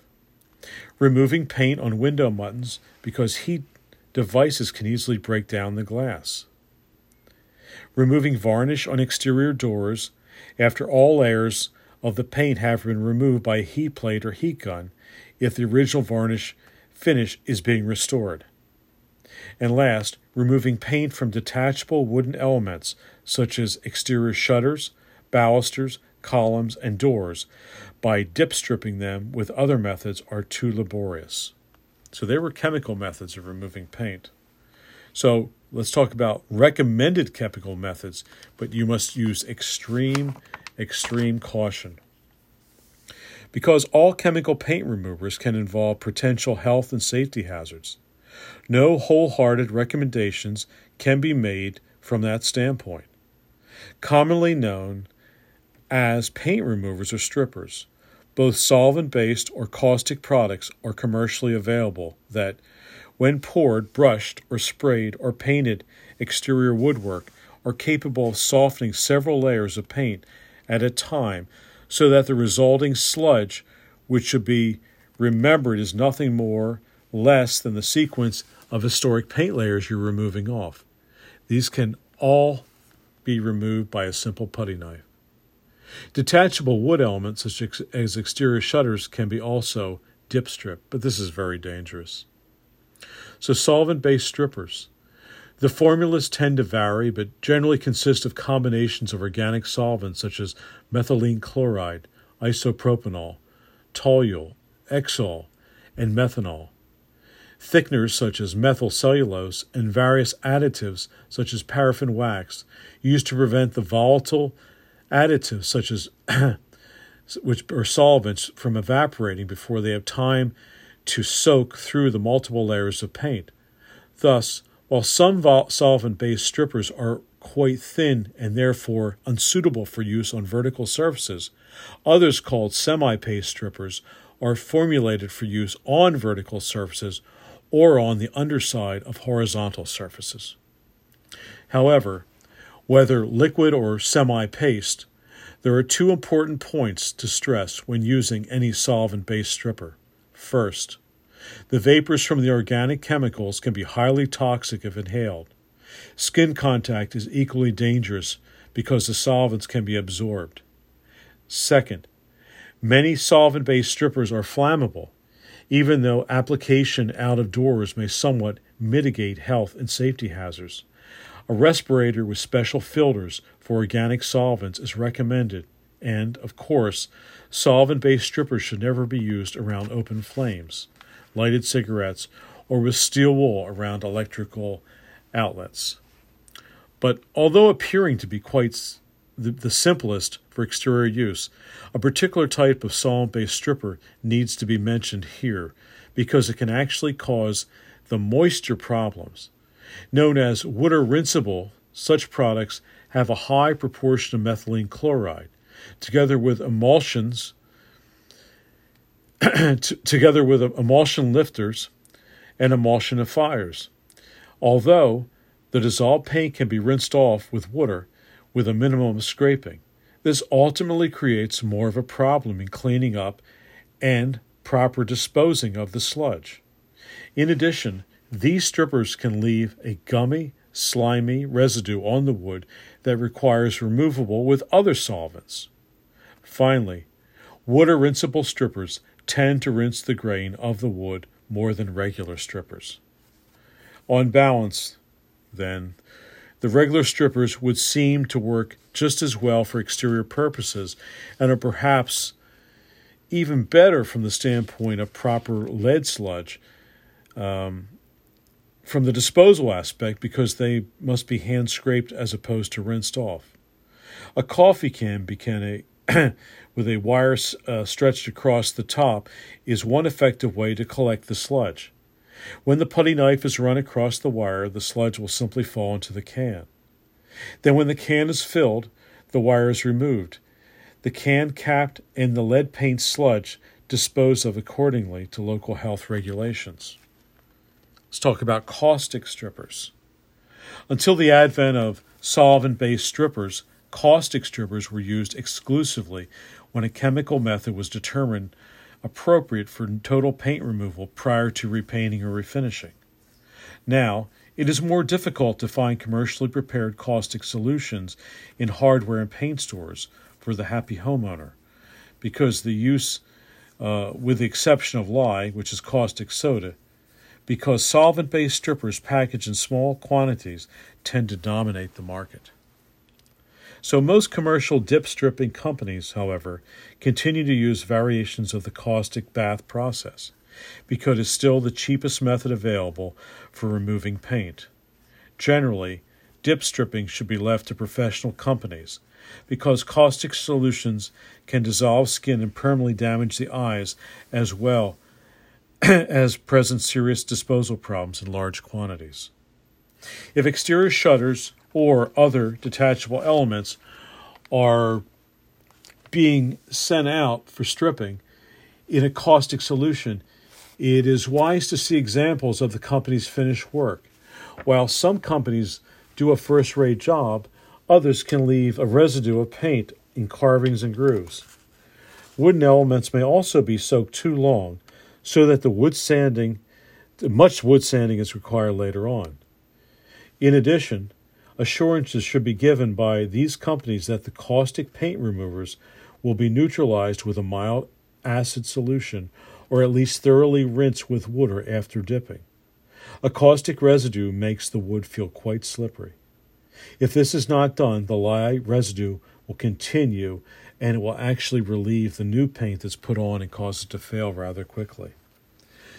Removing paint on window muntins because heat devices can easily break down the glass removing varnish on exterior doors after all layers of the paint have been removed by a heat plate or heat gun if the original varnish finish is being restored. And last, removing paint from detachable wooden elements such as exterior shutters, balusters, columns, and doors by dip stripping them with other methods are too laborious. So there were chemical methods of removing paint. So let's talk about recommended chemical methods, but you must use extreme, extreme caution. Because all chemical paint removers can involve potential health and safety hazards, no wholehearted recommendations can be made from that standpoint. Commonly known as paint removers or strippers, both solvent based or caustic products are commercially available that when poured, brushed, or sprayed, or painted exterior woodwork, are capable of softening several layers of paint at a time so that the resulting sludge, which should be remembered, is nothing more less than the sequence of historic paint layers you're removing off. These can all be removed by a simple putty knife. Detachable wood elements, such as exterior shutters, can be also dip stripped, but this is very dangerous. So, solvent based strippers. The formulas tend to vary, but generally consist of combinations of organic solvents such as methylene chloride, isopropanol, toluol, Exol, and methanol. Thickeners such as methyl cellulose and various additives such as paraffin wax used to prevent the volatile additives such as [CLEARS THROAT] which are solvents from evaporating before they have time to soak through the multiple layers of paint. Thus, while some solvent based strippers are quite thin and therefore unsuitable for use on vertical surfaces, others called semi paste strippers are formulated for use on vertical surfaces or on the underside of horizontal surfaces. However, whether liquid or semi paste, there are two important points to stress when using any solvent based stripper. First, the vapors from the organic chemicals can be highly toxic if inhaled. Skin contact is equally dangerous because the solvents can be absorbed. Second, many solvent based strippers are flammable, even though application out of doors may somewhat mitigate health and safety hazards. A respirator with special filters for organic solvents is recommended, and, of course, solvent based strippers should never be used around open flames, lighted cigarettes, or with steel wool around electrical outlets. But although appearing to be quite the, the simplest for exterior use, a particular type of solvent based stripper needs to be mentioned here because it can actually cause the moisture problems. Known as water rinsable, such products have a high proportion of methylene chloride, together with emulsions, [CLEARS THROAT] together with emulsion lifters and emulsifiers. Although the dissolved paint can be rinsed off with water with a minimum of scraping. This ultimately creates more of a problem in cleaning up and proper disposing of the sludge. In addition, these strippers can leave a gummy, slimy residue on the wood that requires removable with other solvents. Finally, water rinsable strippers tend to rinse the grain of the wood more than regular strippers. On balance, then, the regular strippers would seem to work just as well for exterior purposes and are perhaps even better from the standpoint of proper lead sludge um, from the disposal aspect because they must be hand scraped as opposed to rinsed off. A coffee can became a [CLEARS THROAT] with a wire uh, stretched across the top is one effective way to collect the sludge. When the putty knife is run across the wire, the sludge will simply fall into the can. Then, when the can is filled, the wire is removed. The can capped and the lead paint sludge disposed of accordingly to local health regulations. Let's talk about caustic strippers. Until the advent of solvent based strippers, caustic strippers were used exclusively when a chemical method was determined appropriate for total paint removal prior to repainting or refinishing. Now, it is more difficult to find commercially prepared caustic solutions in hardware and paint stores for the happy homeowner because the use, uh, with the exception of lye, which is caustic soda, because solvent based strippers packaged in small quantities tend to dominate the market. So, most commercial dip stripping companies, however, continue to use variations of the caustic bath process because it's still the cheapest method available for removing paint. Generally, dip stripping should be left to professional companies because caustic solutions can dissolve skin and permanently damage the eyes as well [CLEARS THROAT] as present serious disposal problems in large quantities. If exterior shutters or other detachable elements are being sent out for stripping in a caustic solution, it is wise to see examples of the company's finished work. While some companies do a first rate job, others can leave a residue of paint in carvings and grooves. Wooden elements may also be soaked too long so that the wood sanding, much wood sanding is required later on. In addition, assurances should be given by these companies that the caustic paint removers will be neutralized with a mild acid solution or at least thoroughly rinsed with water after dipping. A caustic residue makes the wood feel quite slippery. If this is not done, the lye residue will continue and it will actually relieve the new paint that's put on and cause it to fail rather quickly.